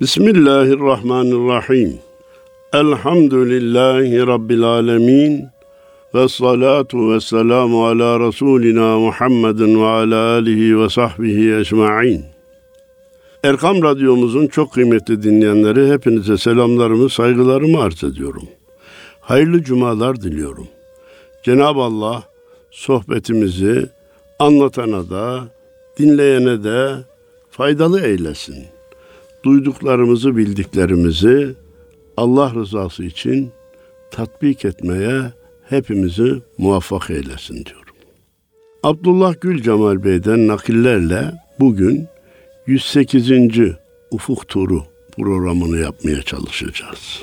Bismillahirrahmanirrahim. Elhamdülillahi Rabbil alemin. Ve salatu ve selamu ala Resulina Muhammedin ve ala alihi ve sahbihi ecma'in. Erkam Radyomuzun çok kıymetli dinleyenleri hepinize selamlarımı, saygılarımı arz ediyorum. Hayırlı cumalar diliyorum. Cenab-ı Allah sohbetimizi anlatana da, dinleyene de faydalı eylesin. Duyduklarımızı, bildiklerimizi Allah rızası için tatbik etmeye hepimizi muvaffak eylesin diyorum. Abdullah Gül Cemal Bey'den nakillerle bugün 108. Ufuk Turu programını yapmaya çalışacağız.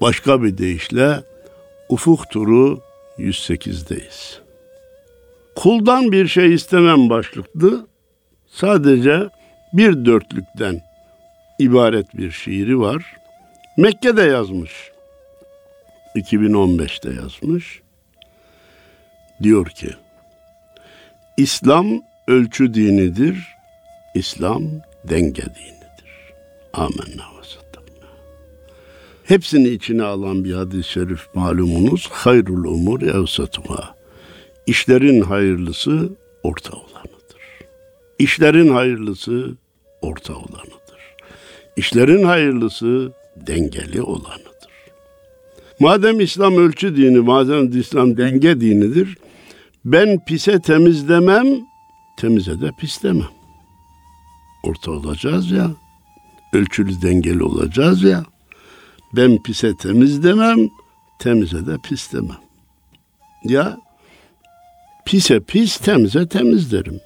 Başka bir deyişle Ufuk Turu 108'deyiz. Kuldan bir şey istemem başlıklı sadece bir dörtlükten ibaret bir şiiri var. Mekke'de yazmış. 2015'te yazmış. Diyor ki, İslam ölçü dinidir, İslam denge dinidir. Amenna ve Hepsini içine alan bir hadis-i şerif malumunuz. Hayrul umur evsatuha. İşlerin hayırlısı orta olanıdır. İşlerin hayırlısı orta olanıdır. İşlerin hayırlısı dengeli olanıdır. Madem İslam ölçü dini, madem İslam denge dinidir, ben pise temizlemem, temize de pis demem. Orta olacağız ya, ölçülü dengeli olacağız ya. Ben pise temiz demem, temize de pis demem. Ya pise pis, temize temiz derim.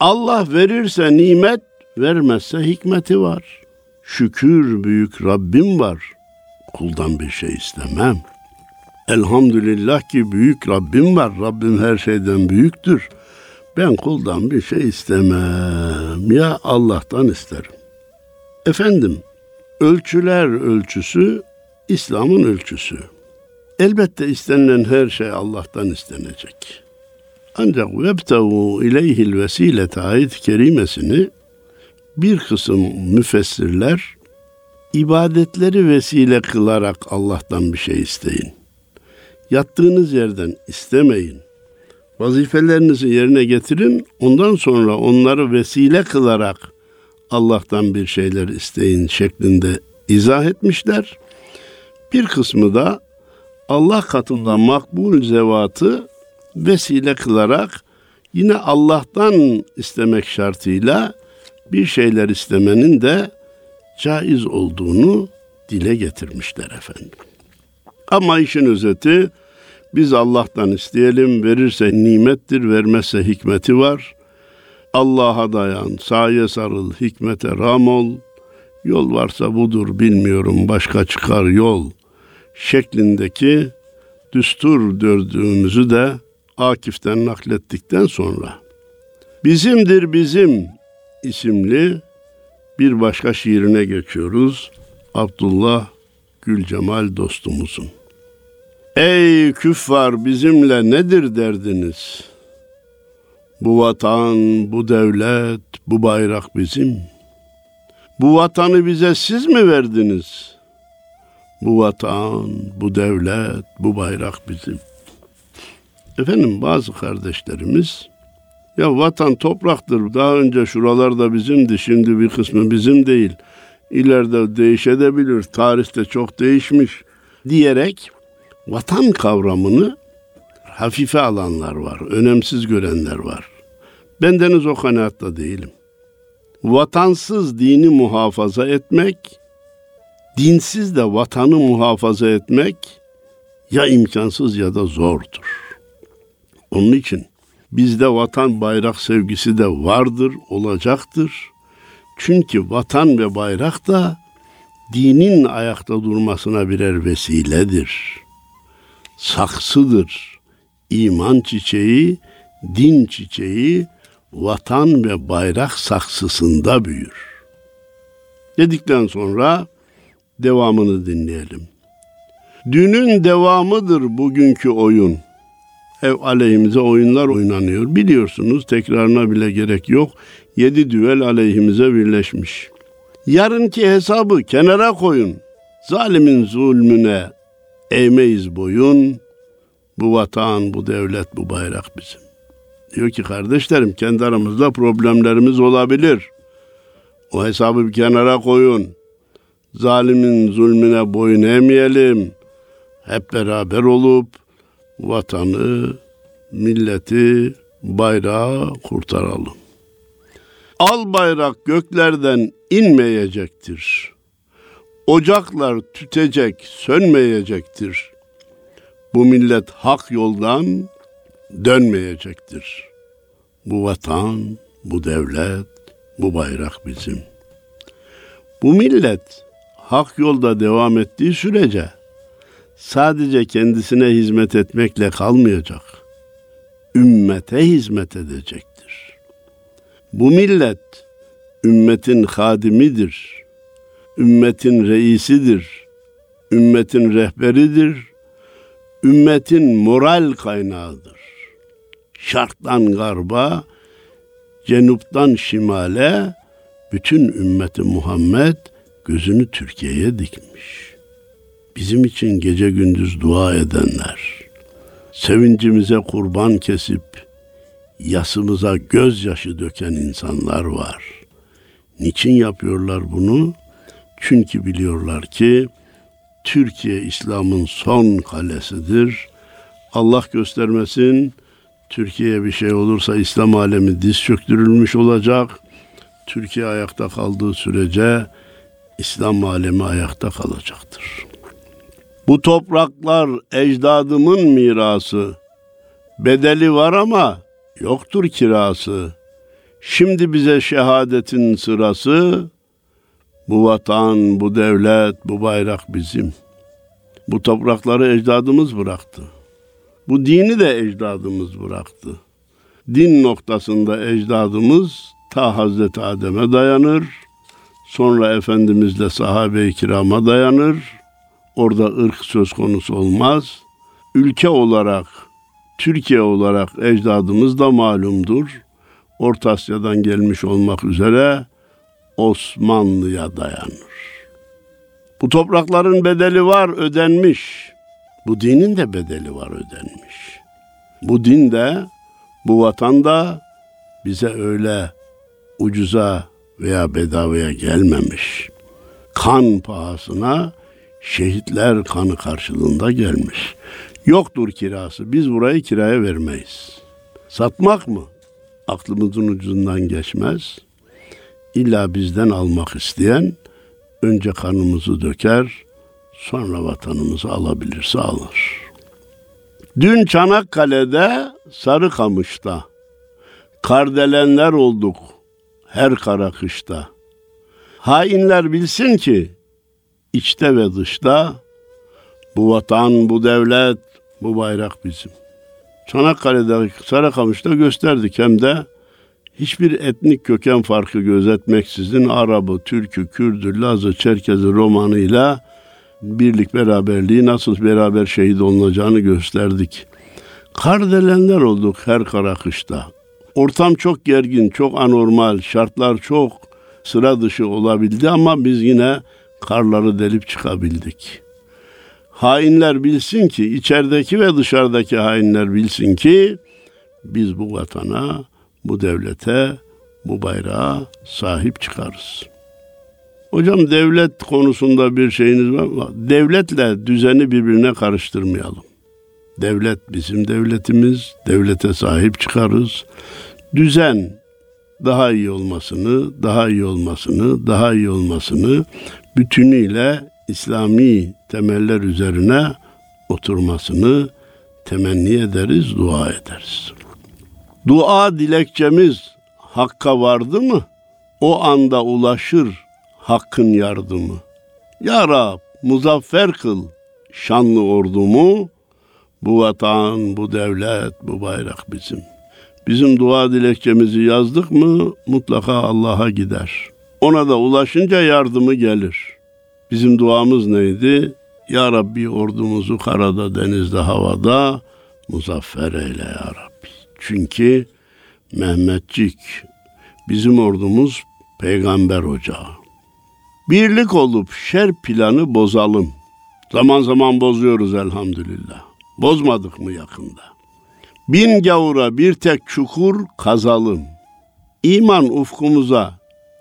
Allah verirse nimet, vermezse hikmeti var. Şükür büyük Rabbim var. Kuldan bir şey istemem. Elhamdülillah ki büyük Rabbim var. Rabbim her şeyden büyüktür. Ben kuldan bir şey istemem. Ya Allah'tan isterim. Efendim, ölçüler ölçüsü İslam'ın ölçüsü. Elbette istenilen her şey Allah'tan istenecek. Ancak vebtavu ileyhil vesilete ayet kerimesini bir kısım müfessirler ibadetleri vesile kılarak Allah'tan bir şey isteyin. Yattığınız yerden istemeyin. Vazifelerinizi yerine getirin, ondan sonra onları vesile kılarak Allah'tan bir şeyler isteyin şeklinde izah etmişler. Bir kısmı da Allah katında makbul zevatı vesile kılarak yine Allah'tan istemek şartıyla bir şeyler istemenin de caiz olduğunu dile getirmişler efendim. Ama işin özeti biz Allah'tan isteyelim, verirse nimettir, vermezse hikmeti var. Allah'a dayan, saye sarıl, hikmete ram ol. Yol varsa budur bilmiyorum, başka çıkar yol şeklindeki düstur dördüğümüzü de Akif'ten naklettikten sonra Bizimdir Bizim isimli bir başka şiirine geçiyoruz. Abdullah Gülcemal dostumuzun. Ey küffar bizimle nedir derdiniz? Bu vatan, bu devlet, bu bayrak bizim. Bu vatanı bize siz mi verdiniz? Bu vatan, bu devlet, bu bayrak bizim. Efendim bazı kardeşlerimiz ya vatan topraktır. Daha önce şuralarda bizimdi. Şimdi bir kısmı bizim değil. İleride değişebilir. Tarihte çok değişmiş diyerek vatan kavramını hafife alanlar var. Önemsiz görenler var. Bendeniz o kanaatta değilim. Vatansız dini muhafaza etmek, dinsiz de vatanı muhafaza etmek ya imkansız ya da zordur. Onun için Bizde vatan bayrak sevgisi de vardır, olacaktır. Çünkü vatan ve bayrak da dinin ayakta durmasına birer vesiledir. Saksıdır. İman çiçeği, din çiçeği vatan ve bayrak saksısında büyür. Dedikten sonra devamını dinleyelim. Dünün devamıdır bugünkü oyun ev aleyhimize oyunlar oynanıyor. Biliyorsunuz tekrarına bile gerek yok. Yedi düvel aleyhimize birleşmiş. Yarınki hesabı kenara koyun. Zalimin zulmüne eğmeyiz boyun. Bu vatan, bu devlet, bu bayrak bizim. Diyor ki kardeşlerim kendi aramızda problemlerimiz olabilir. O hesabı bir kenara koyun. Zalimin zulmüne boyun eğmeyelim. Hep beraber olup vatanı, milleti, bayrağı kurtaralım. Al bayrak göklerden inmeyecektir. Ocaklar tütecek, sönmeyecektir. Bu millet hak yoldan dönmeyecektir. Bu vatan, bu devlet, bu bayrak bizim. Bu millet hak yolda devam ettiği sürece sadece kendisine hizmet etmekle kalmayacak. Ümmete hizmet edecektir. Bu millet ümmetin hadimidir. Ümmetin reisidir. Ümmetin rehberidir. Ümmetin moral kaynağıdır. Şarttan garba, cenuptan şimale bütün ümmeti Muhammed gözünü Türkiye'ye dikmiş. Bizim için gece gündüz dua edenler, sevincimize kurban kesip yasımıza gözyaşı döken insanlar var. Niçin yapıyorlar bunu? Çünkü biliyorlar ki Türkiye İslam'ın son kalesidir. Allah göstermesin Türkiye'ye bir şey olursa İslam alemi diz çöktürülmüş olacak. Türkiye ayakta kaldığı sürece İslam alemi ayakta kalacaktır. Bu topraklar ecdadımın mirası. Bedeli var ama yoktur kirası. Şimdi bize şehadetin sırası. Bu vatan, bu devlet, bu bayrak bizim. Bu toprakları ecdadımız bıraktı. Bu dini de ecdadımız bıraktı. Din noktasında ecdadımız ta Hazreti Adem'e dayanır. Sonra Efendimizle sahabe-i kirama dayanır. Orada ırk söz konusu olmaz. Ülke olarak, Türkiye olarak ecdadımız da malumdur. Orta Asya'dan gelmiş olmak üzere Osmanlı'ya dayanır. Bu toprakların bedeli var, ödenmiş. Bu dinin de bedeli var, ödenmiş. Bu din de, bu vatan da bize öyle ucuza veya bedavaya gelmemiş. Kan pahasına şehitler kanı karşılığında gelmiş. Yoktur kirası. Biz burayı kiraya vermeyiz. Satmak mı? Aklımızın ucundan geçmez. İlla bizden almak isteyen önce kanımızı döker, sonra vatanımızı alabilirse alır. Dün Çanakkale'de Sarıkamış'ta kardelenler olduk her kara kışta. Hainler bilsin ki içte ve dışta bu vatan, bu devlet, bu bayrak bizim. Çanakkale'de, Sarıkamış'ta gösterdik hem de hiçbir etnik köken farkı gözetmeksizin Arabı, Türk'ü, Kürd'ü, Laz'ı, Çerkez'i, Roman'ıyla birlik beraberliği nasıl beraber şehit olunacağını gösterdik. Kardelenler olduk her kara kışta. Ortam çok gergin, çok anormal, şartlar çok sıra dışı olabildi ama biz yine karları delip çıkabildik. Hainler bilsin ki, içerideki ve dışarıdaki hainler bilsin ki biz bu vatana, bu devlete, bu bayrağa sahip çıkarız. Hocam devlet konusunda bir şeyiniz var mı? Devletle düzeni birbirine karıştırmayalım. Devlet bizim devletimiz, devlete sahip çıkarız. Düzen daha iyi olmasını, daha iyi olmasını, daha iyi olmasını bütünüyle İslami temeller üzerine oturmasını temenni ederiz, dua ederiz. Dua dilekçemiz Hakk'a vardı mı? O anda ulaşır Hakk'ın yardımı. Ya Rab muzaffer kıl şanlı ordumu, bu vatan, bu devlet, bu bayrak bizim. Bizim dua dilekçemizi yazdık mı mutlaka Allah'a gider. Ona da ulaşınca yardımı gelir. Bizim duamız neydi? Ya Rabbi ordumuzu karada, denizde, havada muzaffer eyle ya Rabbi. Çünkü Mehmetçik bizim ordumuz peygamber ocağı. Birlik olup şer planı bozalım. Zaman zaman bozuyoruz elhamdülillah. Bozmadık mı yakında? Bin gavura bir tek çukur kazalım. İman ufkumuza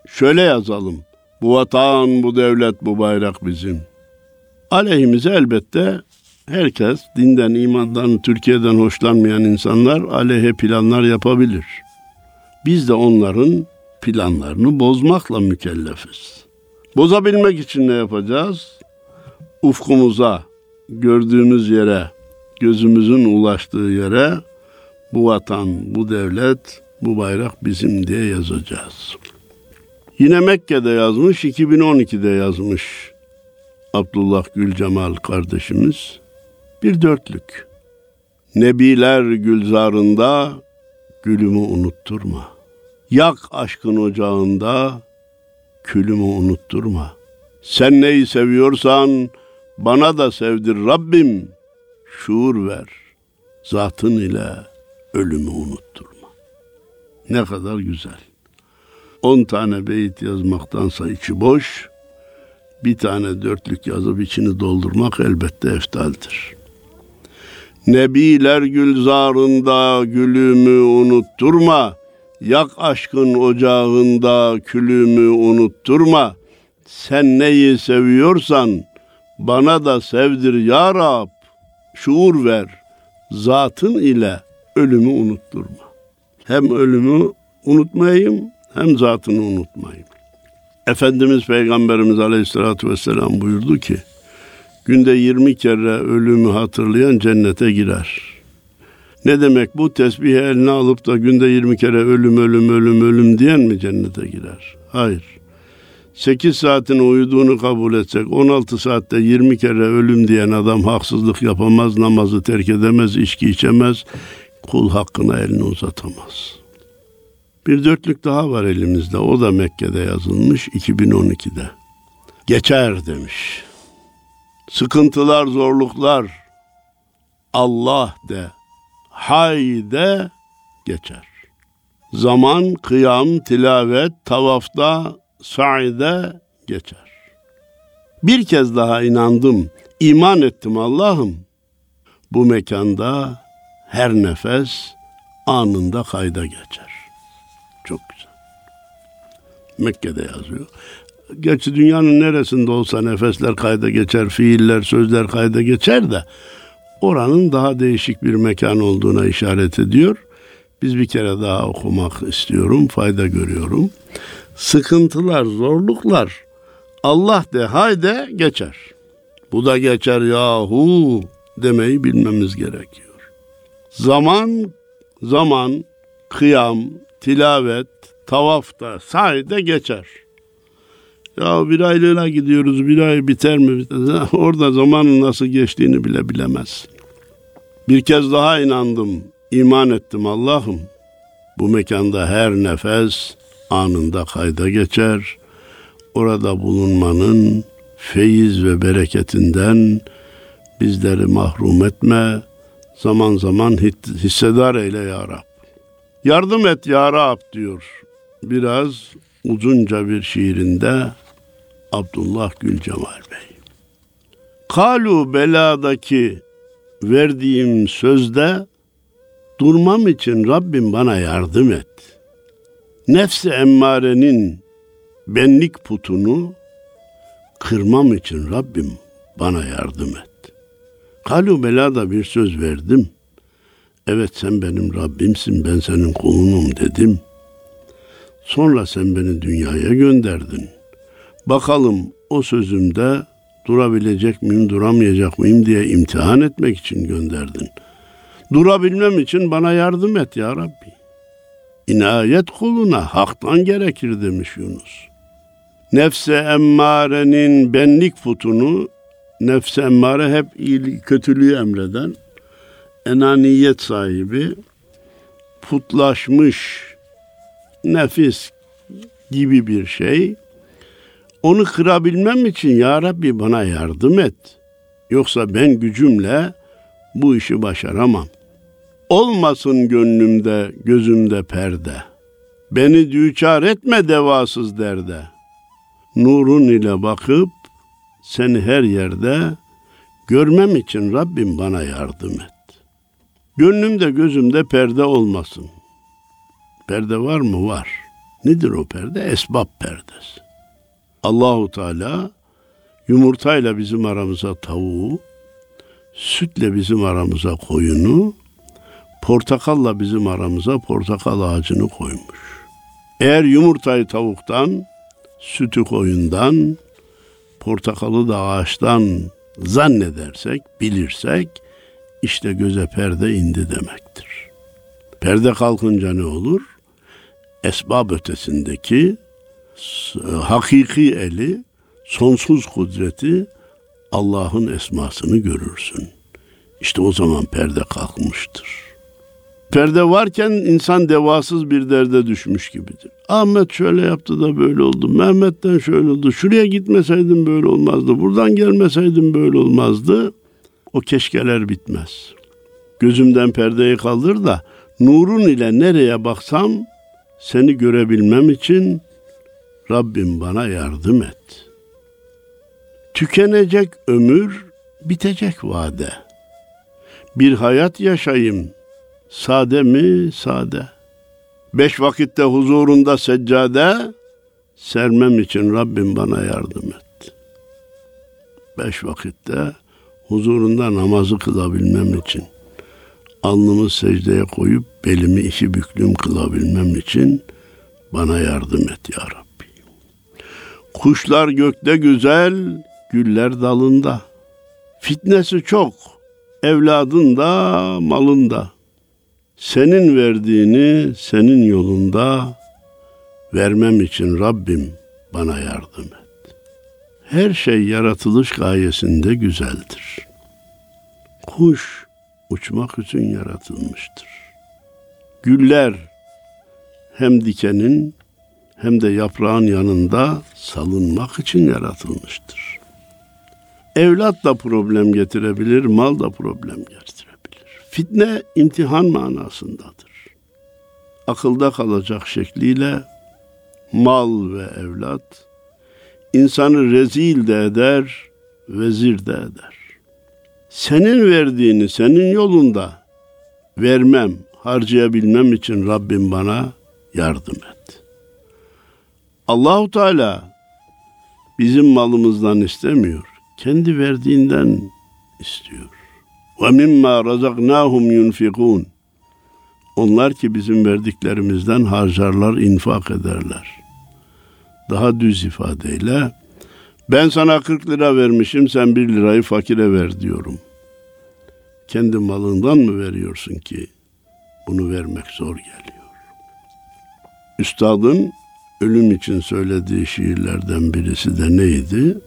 şöyle yazalım. Bu vatan, bu devlet, bu bayrak bizim. Aleyhimize elbette herkes dinden, imandan, Türkiye'den hoşlanmayan insanlar aleyhe planlar yapabilir. Biz de onların planlarını bozmakla mükellefiz. Bozabilmek için ne yapacağız? Ufkumuza, gördüğümüz yere, gözümüzün ulaştığı yere bu vatan, bu devlet, bu bayrak bizim diye yazacağız. Yine Mekke'de yazmış, 2012'de yazmış Abdullah Gül Cemal kardeşimiz. Bir dörtlük. Nebiler gülzarında gülümü unutturma. Yak aşkın ocağında külümü unutturma. Sen neyi seviyorsan bana da sevdir Rabbim. Şuur ver. Zatın ile ölümü unutturma. Ne kadar güzel. On tane beyit yazmaktansa içi boş, bir tane dörtlük yazıp içini doldurmak elbette eftaldir. Nebiler gülzarında gülümü unutturma, yak aşkın ocağında külümü unutturma. Sen neyi seviyorsan bana da sevdir ya Rab, şuur ver, zatın ile ölümü unutturma. Hem ölümü unutmayayım hem zatını unutmayayım. Efendimiz Peygamberimiz Aleyhisselatü Vesselam buyurdu ki, günde 20 kere ölümü hatırlayan cennete girer. Ne demek bu? Tesbihi eline alıp da günde 20 kere ölüm ölüm ölüm ölüm diyen mi cennete girer? Hayır. 8 saatin uyuduğunu kabul etsek 16 saatte 20 kere ölüm diyen adam haksızlık yapamaz, namazı terk edemez, içki içemez, kul hakkına elini uzatamaz.'' Bir dörtlük daha var elimizde. O da Mekke'de yazılmış 2012'de. Geçer demiş. Sıkıntılar, zorluklar Allah de, hay de geçer. Zaman, kıyam, tilavet, tavafta, sa'ide geçer. Bir kez daha inandım, iman ettim Allah'ım. Bu mekanda her nefes anında kayda geçer. Çok güzel. Mekke'de yazıyor. Gerçi dünyanın neresinde olsa nefesler kayda geçer, fiiller, sözler kayda geçer de oranın daha değişik bir mekan olduğuna işaret ediyor. Biz bir kere daha okumak istiyorum, fayda görüyorum. Sıkıntılar, zorluklar Allah de hayde geçer. Bu da geçer yahu demeyi bilmemiz gerekiyor. Zaman, zaman, kıyam, tilavet, tavafta, sahide geçer. Ya bir aylığına gidiyoruz, bir ay biter mi? Orada zamanın nasıl geçtiğini bile bilemez. Bir kez daha inandım, iman ettim Allah'ım. Bu mekanda her nefes anında kayda geçer. Orada bulunmanın feyiz ve bereketinden bizleri mahrum etme. Zaman zaman hissedar eyle ya Rab. Yardım et ya Rab diyor. Biraz uzunca bir şiirinde Abdullah Gül Cemal Bey. Kalu beladaki verdiğim sözde durmam için Rabbim bana yardım et. Nefsi emmarenin benlik putunu kırmam için Rabbim bana yardım et. Kalu belada bir söz verdim. Evet sen benim Rabbimsin, ben senin kulunum dedim. Sonra sen beni dünyaya gönderdin. Bakalım o sözümde durabilecek miyim, duramayacak mıyım diye imtihan etmek için gönderdin. Durabilmem için bana yardım et ya Rabbi. İnayet kuluna haktan gerekir demiş Yunus. Nefse emmarenin benlik putunu, nefse emmare hep iyiliği, kötülüğü emreden, enaniyet sahibi, putlaşmış nefis gibi bir şey. Onu kırabilmem için ya Rabbi bana yardım et. Yoksa ben gücümle bu işi başaramam. Olmasın gönlümde, gözümde perde. Beni düçar etme devasız derde. nurun ile bakıp seni her yerde görmem için Rabbim bana yardım et. Gönlümde gözümde perde olmasın. Perde var mı? Var. Nedir o perde? Esbab perdesi. Allahu Teala yumurtayla bizim aramıza tavuğu, sütle bizim aramıza koyunu, portakalla bizim aramıza portakal ağacını koymuş. Eğer yumurtayı tavuktan, sütü koyundan, portakalı da ağaçtan zannedersek, bilirsek işte göze perde indi demektir. Perde kalkınca ne olur? Esbab ötesindeki hakiki eli, sonsuz kudreti Allah'ın esmasını görürsün. İşte o zaman perde kalkmıştır. Perde varken insan devasız bir derde düşmüş gibidir. Ahmet şöyle yaptı da böyle oldu. Mehmet'ten şöyle oldu. Şuraya gitmeseydim böyle olmazdı. Buradan gelmeseydim böyle olmazdı. O keşkeler bitmez. Gözümden perdeyi kaldır da nurun ile nereye baksam seni görebilmem için Rabbim bana yardım et. Tükenecek ömür, bitecek vade. Bir hayat yaşayayım, sade mi sade. Beş vakitte huzurunda seccade, sermem için Rabbim bana yardım et. Beş vakitte huzurunda namazı kılabilmem için, alnımı secdeye koyup belimi iki büklüm kılabilmem için bana yardım et ya Rabbi. Kuşlar gökte güzel, güller dalında. Fitnesi çok, evladın da, malın da. Senin verdiğini senin yolunda vermem için Rabbim bana yardım et. Her şey yaratılış gayesinde güzeldir. Kuş uçmak için yaratılmıştır. Güller hem dikenin hem de yaprağın yanında salınmak için yaratılmıştır. Evlat da problem getirebilir, mal da problem getirebilir. Fitne imtihan manasındadır. Akılda kalacak şekliyle mal ve evlat insanı rezil de eder, vezir de eder. Senin verdiğini senin yolunda vermem, harcayabilmem için Rabbim bana yardım et. Allahu Teala bizim malımızdan istemiyor. Kendi verdiğinden istiyor. Ve mimma razaknahum yunfikun. Onlar ki bizim verdiklerimizden harcarlar, infak ederler. Daha düz ifadeyle ben sana 40 lira vermişim sen 1 lirayı fakire ver diyorum. Kendi malından mı veriyorsun ki bunu vermek zor geliyor. Üstadın ölüm için söylediği şiirlerden birisi de neydi?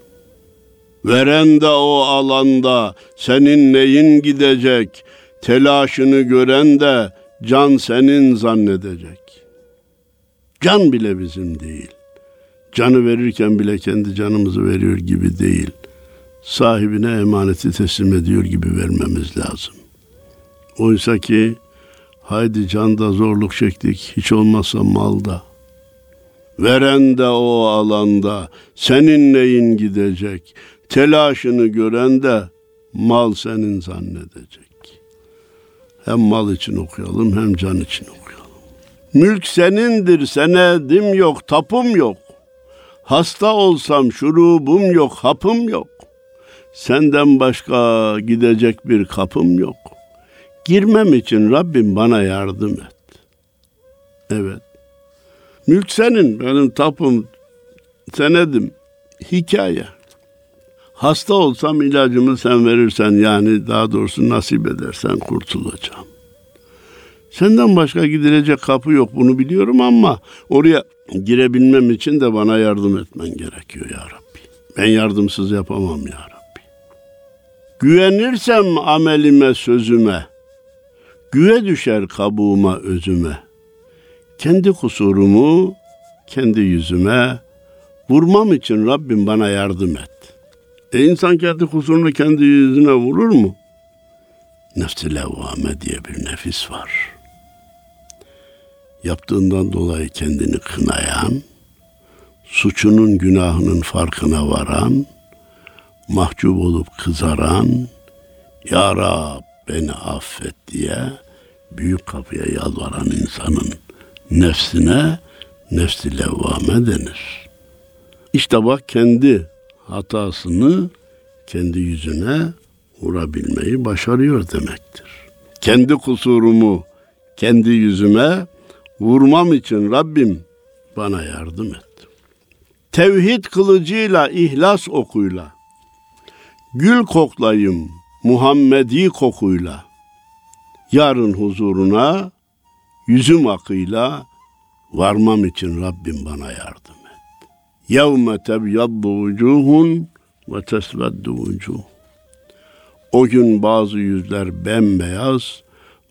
Veren de o alanda senin neyin gidecek, telaşını gören de can senin zannedecek. Can bile bizim değil. Canı verirken bile kendi canımızı veriyor gibi değil. Sahibine emaneti teslim ediyor gibi vermemiz lazım. Oysa ki haydi canda zorluk çektik, hiç olmazsa malda. Veren de o alanda senin neyin gidecek? Telaşını gören de mal senin zannedecek. Hem mal için okuyalım hem can için okuyalım. Mülk senindir senedim yok tapım yok. Hasta olsam şurubum yok hapım yok. Senden başka gidecek bir kapım yok. Girmem için Rabbim bana yardım et. Evet. Mülk senin, benim tapım, senedim, hikaye. Hasta olsam ilacımı sen verirsen yani daha doğrusu nasip edersen kurtulacağım. Senden başka gidilecek kapı yok bunu biliyorum ama oraya girebilmem için de bana yardım etmen gerekiyor ya Rabbi. Ben yardımsız yapamam ya Rabbi. Güvenirsem amelime sözüme, güve düşer kabuğuma özüme.'' kendi kusurumu kendi yüzüme vurmam için Rabbim bana yardım et. E insan kendi kusurunu kendi yüzüne vurur mu? Nefsi levvame diye bir nefis var. Yaptığından dolayı kendini kınayan, suçunun günahının farkına varan, mahcup olup kızaran, Ya Rab beni affet diye büyük kapıya yalvaran insanın nefsine nefsi levvame denir. İşte bak kendi hatasını kendi yüzüne vurabilmeyi başarıyor demektir. Kendi kusurumu kendi yüzüme vurmam için Rabbim bana yardım et. Tevhid kılıcıyla, ihlas okuyla, gül koklayım Muhammedi kokuyla, yarın huzuruna yüzüm akıyla varmam için Rabbim bana yardım et. Yevme tebyaddu vucuhun ve tesveddu vucuh. O gün bazı yüzler bembeyaz,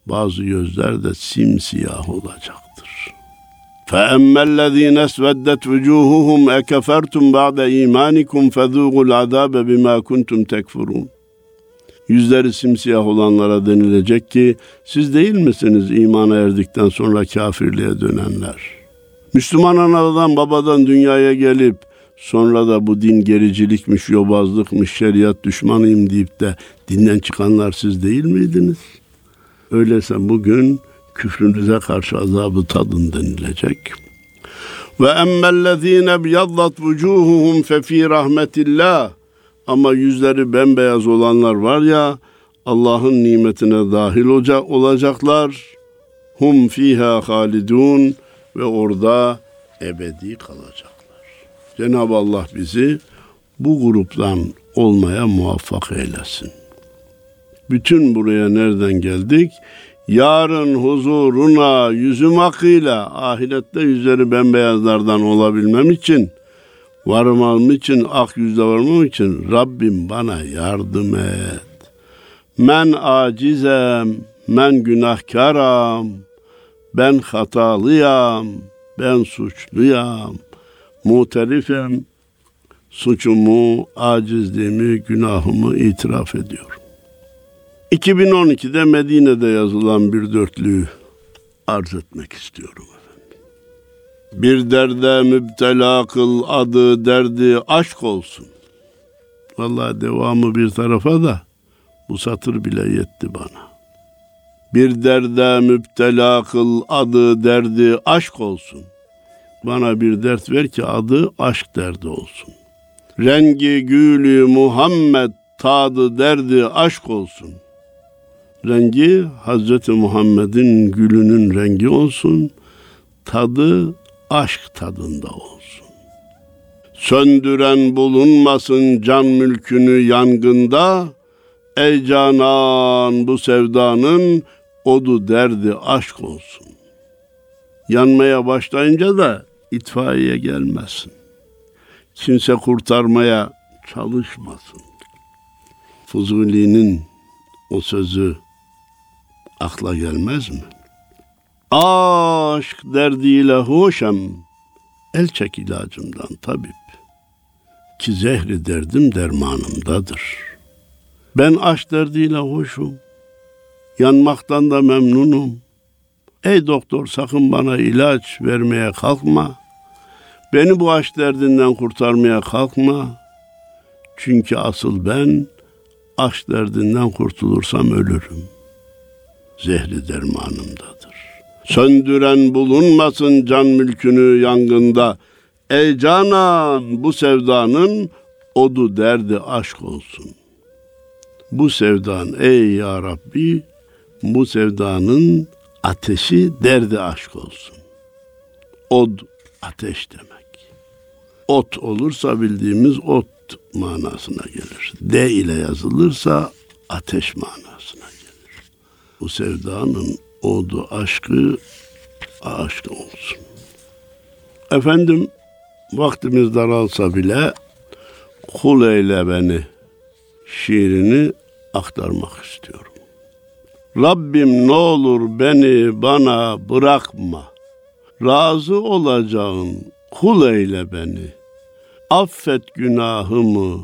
bazı yüzler de simsiyah olacaktır. فَأَمَّا الَّذ۪ينَ اسْوَدَّتْ وُجُوهُهُمْ اَكَفَرْتُمْ بَعْدَ اِيمَانِكُمْ فَذُوقُوا الْعَذَابَ بِمَا كُنْتُمْ تَكْفُرُونَ Yüzleri simsiyah olanlara denilecek ki siz değil misiniz imana erdikten sonra kafirliğe dönenler? Müslüman anadan babadan dünyaya gelip sonra da bu din gericilikmiş, yobazlıkmış, şeriat düşmanıyım deyip de dinden çıkanlar siz değil miydiniz? Öyleyse bugün küfrünüze karşı azabı tadın denilecek. Ve emmellezine biyaddat vucuhuhum fe fi rahmetillah ama yüzleri bembeyaz olanlar var ya Allah'ın nimetine dahil olacaklar. Hum fiha halidun ve orada ebedi kalacaklar. Cenab-ı Allah bizi bu gruptan olmaya muvaffak eylesin. Bütün buraya nereden geldik? Yarın huzuruna yüzüm akıyla ahirette yüzleri bembeyazlardan olabilmem için varmam için, ak yüzle varmam için Rabbim bana yardım et. Men acizem, men günahkaram, ben hatalıyam, ben suçluyam, muterifem, suçumu, acizliğimi, günahımı itiraf ediyorum. 2012'de Medine'de yazılan bir dörtlüğü arz etmek istiyorum. Bir derde müptela kıl adı derdi aşk olsun. Vallahi devamı bir tarafa da bu satır bile yetti bana. Bir derde müptela kıl adı derdi aşk olsun. Bana bir dert ver ki adı aşk derdi olsun. Rengi gülü Muhammed tadı derdi aşk olsun. Rengi Hazreti Muhammed'in gülünün rengi olsun. Tadı aşk tadında olsun. Söndüren bulunmasın can mülkünü yangında, ey canan bu sevdanın odu derdi aşk olsun. Yanmaya başlayınca da itfaiye gelmesin. Kimse kurtarmaya çalışmasın. Fuzuli'nin o sözü akla gelmez mi? Aşk derdiyle hoşam, el çek ilacımdan tabip. Ki zehri derdim dermanımdadır. Ben aşk derdiyle hoşum, yanmaktan da memnunum. Ey doktor sakın bana ilaç vermeye kalkma. Beni bu aşk derdinden kurtarmaya kalkma. Çünkü asıl ben aşk derdinden kurtulursam ölürüm. Zehri dermanımdadır. Söndüren bulunmasın can mülkünü yangında. Ey canan bu sevdanın odu derdi aşk olsun. Bu sevdan ey ya Rabbi bu sevdanın ateşi derdi aşk olsun. Od ateş demek. Ot olursa bildiğimiz ot manasına gelir. D ile yazılırsa ateş manasına gelir. Bu sevdanın odu aşkı aşk olsun. Efendim vaktimiz daralsa bile kul eyle beni şiirini aktarmak istiyorum. Rabbim ne olur beni bana bırakma. Razı olacağın kul eyle beni. Affet günahımı,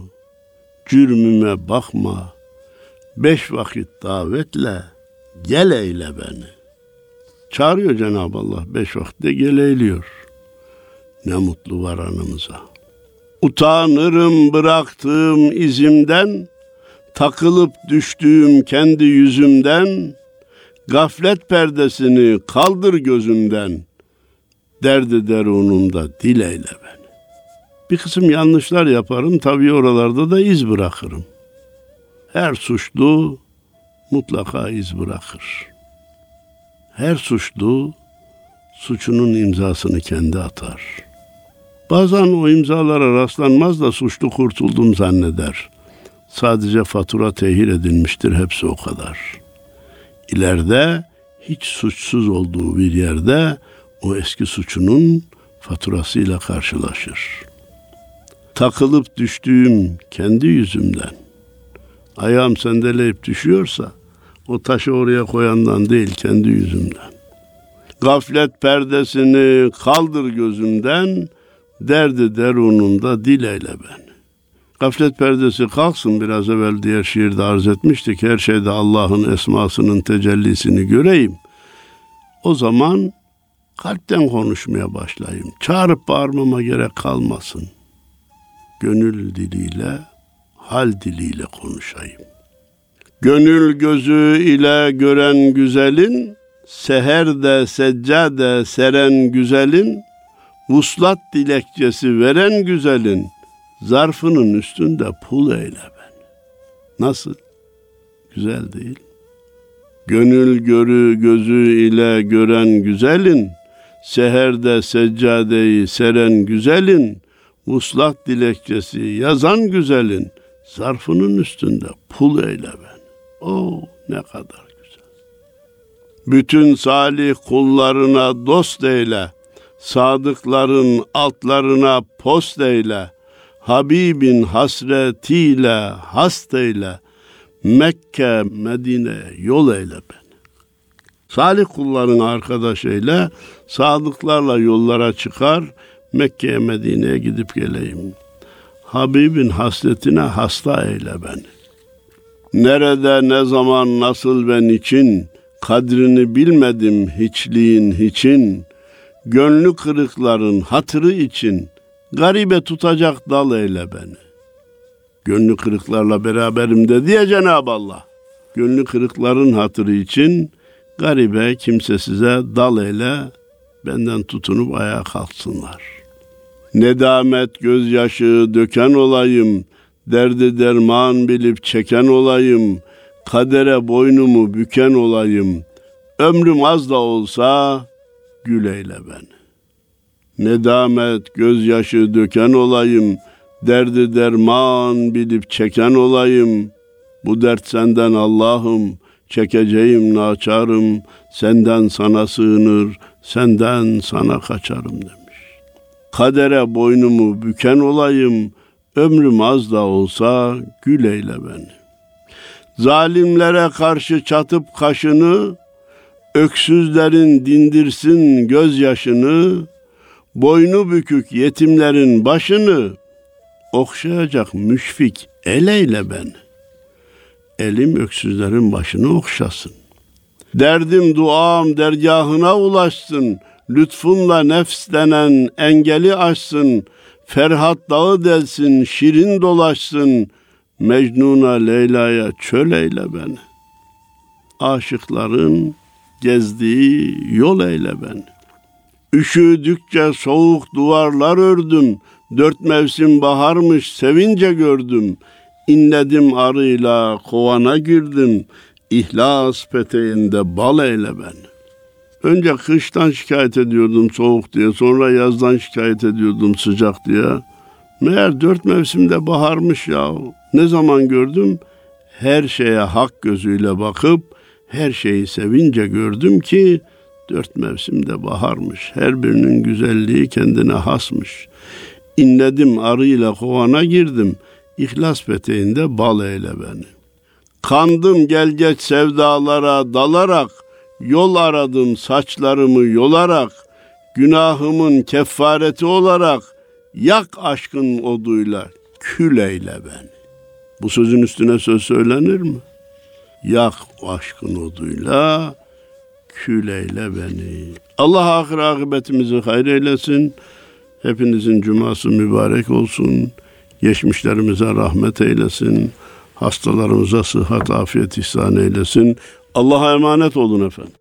cürmüme bakma. Beş vakit davetle gel eyle beni. Çağırıyor Cenab-ı Allah beş vakitte gel eyliyor. ne mutlu var anımıza. Utanırım bıraktığım izimden, takılıp düştüğüm kendi yüzümden, gaflet perdesini kaldır gözümden, derdi derunumda dileyle beni. Bir kısım yanlışlar yaparım, tabii oralarda da iz bırakırım. Her suçlu mutlaka iz bırakır. Her suçlu suçunun imzasını kendi atar. Bazen o imzalara rastlanmaz da suçlu kurtuldum zanneder. Sadece fatura tehir edilmiştir hepsi o kadar. İleride hiç suçsuz olduğu bir yerde o eski suçunun faturasıyla karşılaşır. Takılıp düştüğüm kendi yüzümden ayağım sendeleyip düşüyorsa o taşı oraya koyandan değil kendi yüzümden. Gaflet perdesini kaldır gözümden, derdi derununda dileyle ben. Gaflet perdesi kalksın biraz evvel diğer şiirde arz etmiştik. Her şeyde Allah'ın esmasının tecellisini göreyim. O zaman kalpten konuşmaya başlayayım. Çağırıp bağırmama gerek kalmasın. Gönül diliyle, hal diliyle konuşayım. Gönül gözü ile gören güzelin, seherde seccade seren güzelin, vuslat dilekçesi veren güzelin, zarfının üstünde pul eyle ben. Nasıl? Güzel değil. Gönül görü gözü ile gören güzelin, seherde seccadeyi seren güzelin, vuslat dilekçesi yazan güzelin, zarfının üstünde pul eyle ben. O ne kadar güzel. Bütün salih kullarına dost eyle, sadıkların altlarına post eyle, Habibin hasretiyle hast eyle, Mekke, Medine yol eyle beni. Salih kulların arkadaş eyle, sadıklarla yollara çıkar, Mekke'ye, Medine'ye gidip geleyim. Habibin hasretine hasta eyle beni. Nerede, ne zaman, nasıl ve niçin, kadrini bilmedim hiçliğin hiçin, gönlü kırıkların hatırı için, garibe tutacak dal eyle beni. Gönlü kırıklarla beraberim dedi ya Cenab-ı Allah. Gönlü kırıkların hatırı için, garibe kimsesize dal eyle, benden tutunup ayağa kalksınlar. Nedamet gözyaşı döken olayım, derdi derman bilip çeken olayım, kadere boynumu büken olayım, ömrüm az da olsa gül eyle ben. Nedamet gözyaşı döken olayım, derdi derman bilip çeken olayım, bu dert senden Allah'ım, çekeceğim naçarım, senden sana sığınır, senden sana kaçarım demiş. Kadere boynumu büken olayım, ömrüm az da olsa gül eyle beni. Zalimlere karşı çatıp kaşını, öksüzlerin dindirsin gözyaşını, boynu bükük yetimlerin başını, okşayacak müşfik el eyle beni. Elim öksüzlerin başını okşasın. Derdim duam dergahına ulaşsın, lütfunla nefs denen engeli aşsın, Ferhat dağı delsin, şirin dolaşsın, Mecnun'a Leyla'ya çöl eyle beni. Aşıkların gezdiği yol eyle beni. Üşüdükçe soğuk duvarlar ördüm, dört mevsim baharmış sevince gördüm. İnledim arıyla kovana girdim, ihlas peteğinde bal eyle beni. Önce kıştan şikayet ediyordum soğuk diye, sonra yazdan şikayet ediyordum sıcak diye. Meğer dört mevsimde baharmış ya. Ne zaman gördüm? Her şeye hak gözüyle bakıp her şeyi sevince gördüm ki dört mevsimde baharmış. Her birinin güzelliği kendine hasmış. İnledim arıyla kovana girdim. İhlas peteğinde bal eyle beni. Kandım gel geç sevdalara dalarak Yol aradım saçlarımı yolarak, günahımın kefareti olarak, yak aşkın oduyla, kül eyle beni. Bu sözün üstüne söz söylenir mi? Yak aşkın oduyla, kül eyle beni. Allah ahir akıbetimizi hayır eylesin. Hepinizin cuması mübarek olsun. Geçmişlerimize rahmet eylesin. Hastalarımıza sıhhat, afiyet ihsan eylesin. Allah'a emanet olun efendim.